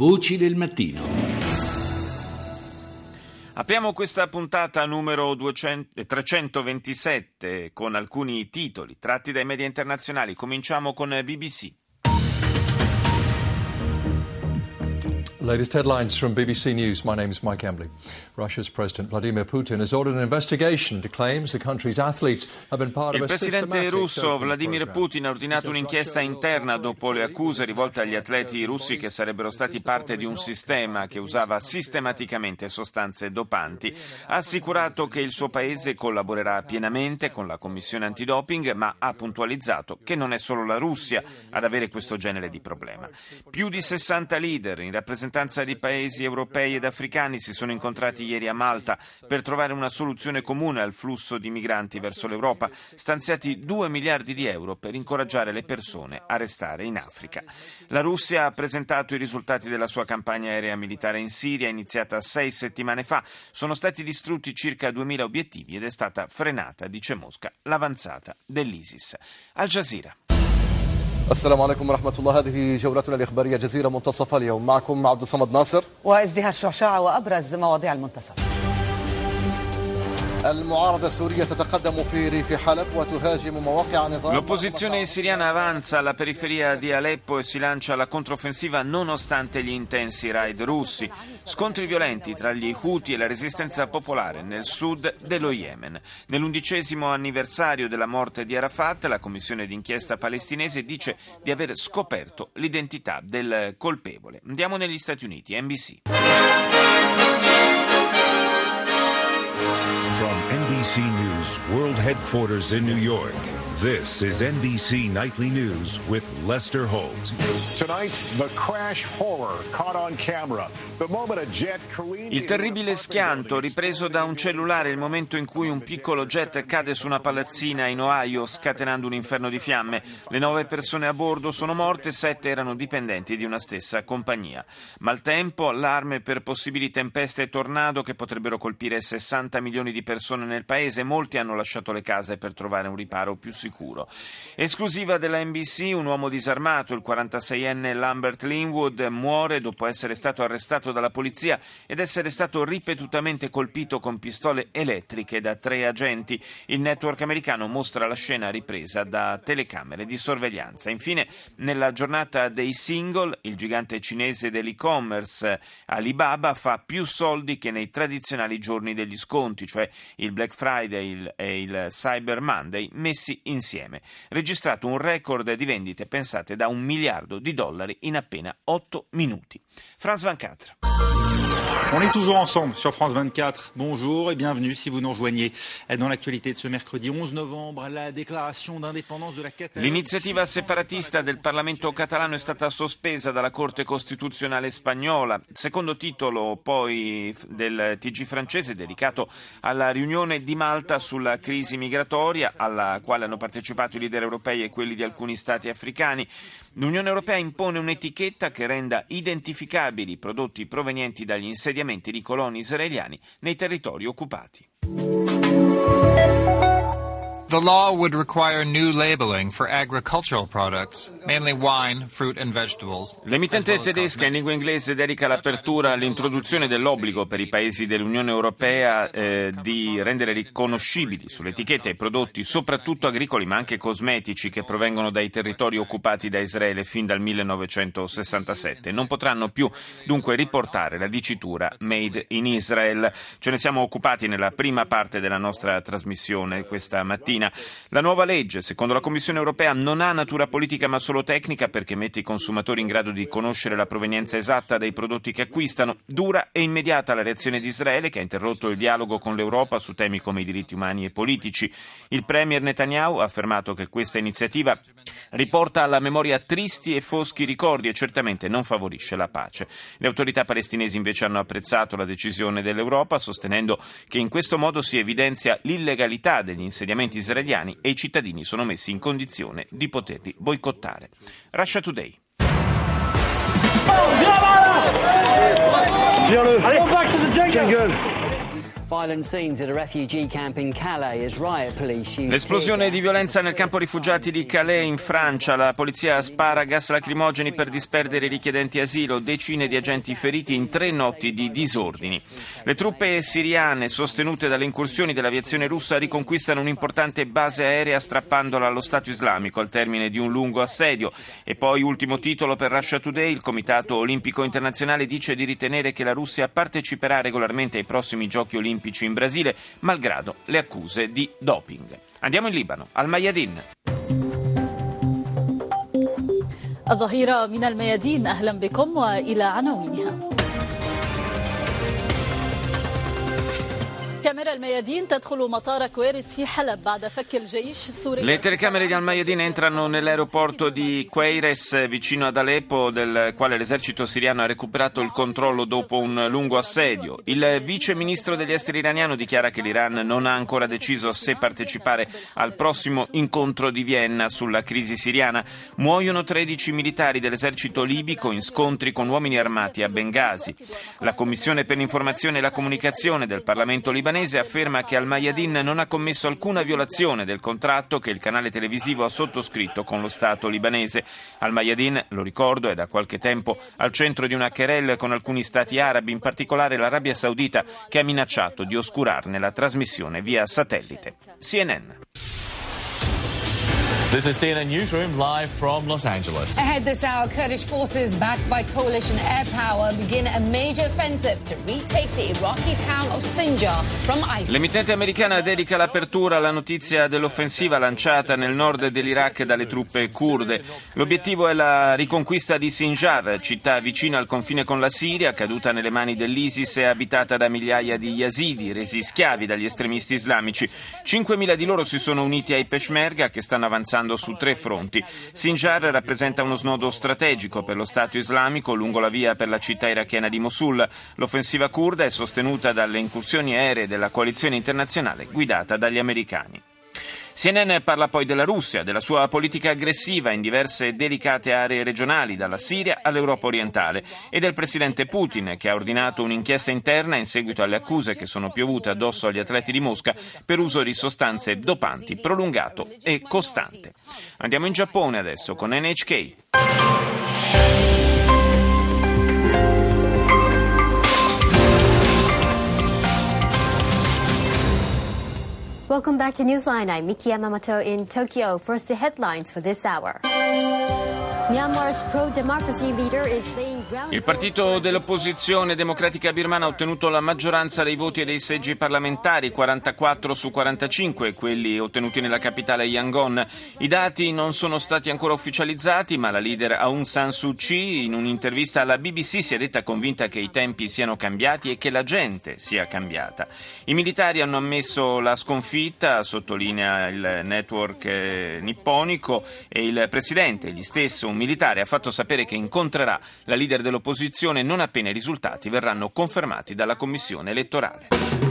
Voci del mattino. Apriamo questa puntata numero 200, 327 con alcuni titoli tratti dai media internazionali. Cominciamo con BBC. Latest headlines from BBC News. My name is Mike Embley. Russia's President Vladimir Putin has ordered an investigation into claims the country's athletes have been part Il of a presidente systematic russo Vladimir. Putin ha ordinato un'inchiesta interna dopo le accuse rivolte agli atleti russi che sarebbero stati parte di un sistema che usava sistematicamente sostanze dopanti. Ha assicurato che il suo paese collaborerà pienamente con la Commissione antidoping, ma ha puntualizzato che non è solo la Russia ad avere questo genere di problema. Più di 60 leader in rappresentanza di paesi europei ed africani si sono incontrati ieri a Malta per trovare una soluzione comune al flusso di migranti verso l'Europa, stanziati 2 miliardi di euro per incoraggiare le persone a restare in Africa. La Russia ha presentato i risultati della sua campagna aerea militare in Siria, iniziata sei settimane fa. Sono stati distrutti circa 2000 obiettivi ed è stata frenata, dice Mosca, l'avanzata dell'ISIS. Al Jazeera. السلام عليكم ورحمة الله. هذه جولتنا الإخبارية جزيرة منتصف اليوم. معكم عبد الصمد ناصر. وإزدهار شعشاع وأبرز مواضيع المنتصف. L'opposizione siriana avanza alla periferia di Aleppo e si lancia alla controffensiva nonostante gli intensi raid russi. Scontri violenti tra gli Houthi e la resistenza popolare nel sud dello Yemen. Nell'undicesimo anniversario della morte di Arafat, la commissione d'inchiesta palestinese dice di aver scoperto l'identità del colpevole. Andiamo negli Stati Uniti, NBC. From NBC News World Headquarters in New York, this is NBC Nightly News with Lester Holt. Tonight, the crash horror caught on camera. The moment a jet careened Il terribile schianto ripreso da un cellulare il momento in cui un piccolo jet cade su una palazzina in Ohio scatenando un inferno di fiamme. Le nove persone a bordo sono morte, sette erano dipendenti di una stessa compagnia. Maltempo, allarme per possibili tempeste e tornado che potrebbero colpire 60 milioni di persone nel paese. Molti hanno lasciato le case per trovare un riparo più sicuro. Esclusiva della NBC, un uomo disarmato, il 46enne Lambert Linwood, muore dopo essere stato arrestato dalla polizia ed essere stato ripetutamente colpito con pistole elettriche da tre agenti. Il network americano mostra la scena ripresa da telecamere di sorveglianza. Infine, nella giornata dei single, il gigante cinese dell'e-commerce Alibaba fa più soldi che nei tradizionali giorni degli sconti, cioè il Black Friday e il Cyber Monday messi insieme. Registrato un record di vendite, pensate, da un miliardo di dollari in appena 8 minuti. Franz Van Catra. On est toujours ensemble sur France 24. Bonjour et bienvenue si vous nous rejoignez dans l'actualité de ce mercredi 11 novembre. La déclaration d'indépendance de la Catalogne. L'iniziativa separatista del Parlamento catalano è stata sospesa dalla Corte Costituzionale spagnola. Secondo titolo poi del TG francese dedicato alla riunione di Malta sulla crisi migratoria, alla quale hanno partecipato i leader europei e quelli di alcuni stati africani. L'Unione Europea impone un'etichetta che renda identificabili i prodotti provenienti dagli insediamenti di coloni israeliani nei territori occupati. The law would require new labeling for agricultural products, mainly wine, fruit, and vegetables. L'emittente tedesca in lingua inglese dedica l'apertura all'introduzione dell'obbligo per i paesi dell'Unione Europea eh, di rendere riconoscibili sulle etichette i prodotti, soprattutto agricoli ma anche cosmetici, che provengono dai territori occupati da Israele fin dal 1967. Non potranno più dunque riportare la dicitura Made in Israel. Ce ne siamo occupati nella prima parte della nostra trasmissione questa mattina. La nuova legge, secondo la Commissione europea, non ha natura politica ma solo tecnica perché mette i consumatori in grado di conoscere la provenienza esatta dei prodotti che acquistano. Dura e immediata la reazione di Israele che ha interrotto il dialogo con l'Europa su temi come i diritti umani e politici. Il premier Netanyahu ha affermato che questa iniziativa riporta alla memoria tristi e foschi ricordi e certamente non favorisce la pace. Le autorità palestinesi invece hanno apprezzato la decisione dell'Europa sostenendo che in questo modo si evidenzia l'illegalità degli insediamenti israeliani e i cittadini sono messi in condizione di poterli boicottare. Russia Today. L'esplosione di violenza nel campo rifugiati di Calais in Francia. La polizia spara gas lacrimogeni per disperdere i richiedenti asilo. Decine di agenti feriti in tre notti di disordini. Le truppe siriane sostenute dalle incursioni dell'aviazione russa riconquistano un'importante base aerea strappandola allo Stato islamico al termine di un lungo assedio. E poi ultimo titolo per Russia Today. Il Comitato Olimpico Internazionale dice di ritenere che la Russia parteciperà regolarmente ai prossimi giochi olimpici in Brasile, malgrado le accuse di doping. Andiamo in Libano, al Mayadin. الظهيرة من الميادين أهلا بكم وإلى عناوينها Le telecamere di Al-Mayadin entrano nell'aeroporto di Queires vicino ad Aleppo, del quale l'esercito siriano ha recuperato il controllo dopo un lungo assedio. Il vice ministro degli esteri iraniano dichiara che l'Iran non ha ancora deciso se partecipare al prossimo incontro di Vienna sulla crisi siriana. Muoiono 13 militari dell'esercito libico in scontri con uomini armati a Benghazi. La Commissione per l'informazione e la comunicazione del Parlamento libanese libanese afferma che Al-Mayadin non ha commesso alcuna violazione del contratto che il canale televisivo ha sottoscritto con lo Stato libanese. Al-Mayadin, lo ricordo, è da qualche tempo al centro di una querelle con alcuni stati arabi, in particolare l'Arabia Saudita, che ha minacciato di oscurarne la trasmissione via satellite. CNN. This is CNN Newsroom live from Los Angeles. Ahead this hour, Kurdish forces backed by coalition air power begin a major offensive to retake the Iraqi town of Sinjar from ISIS. L'emittente americana dedica l'apertura alla notizia dell'offensiva lanciata nel nord dell'Iraq dalle truppe kurde. L'obiettivo è la riconquista di Sinjar, città vicina al confine con la Siria, caduta nelle mani dell'ISIS e abitata da migliaia di yazidi, resi schiavi dagli estremisti islamici. 5.000 di loro si sono uniti ai Peshmerga che stanno avanzando su tre fronti. Sinjar rappresenta uno snodo strategico per lo Stato islamico lungo la via per la città irachena di Mosul. L'offensiva kurda è sostenuta dalle incursioni aeree della coalizione internazionale guidata dagli americani. CNN parla poi della Russia, della sua politica aggressiva in diverse delicate aree regionali, dalla Siria all'Europa orientale, e del presidente Putin, che ha ordinato un'inchiesta interna in seguito alle accuse che sono piovute addosso agli atleti di Mosca per uso di sostanze dopanti prolungato e costante. Andiamo in Giappone adesso con NHK. Welcome back to Newsline. I'm Miki Yamamoto in Tokyo. First, the headlines for this hour. Il partito dell'opposizione democratica birmana ha ottenuto la maggioranza dei voti e dei seggi parlamentari, 44 su 45, quelli ottenuti nella capitale Yangon. I dati non sono stati ancora ufficializzati, ma la leader Aung San Suu Kyi in un'intervista alla BBC si è detta convinta che i tempi siano cambiati e che la gente sia cambiata. I militari hanno ammesso la sconfitta, sottolinea il network eh, nipponico, e il presidente, egli stesso, un militare ha fatto sapere che incontrerà la leader dell'opposizione non appena i risultati verranno confermati dalla commissione elettorale.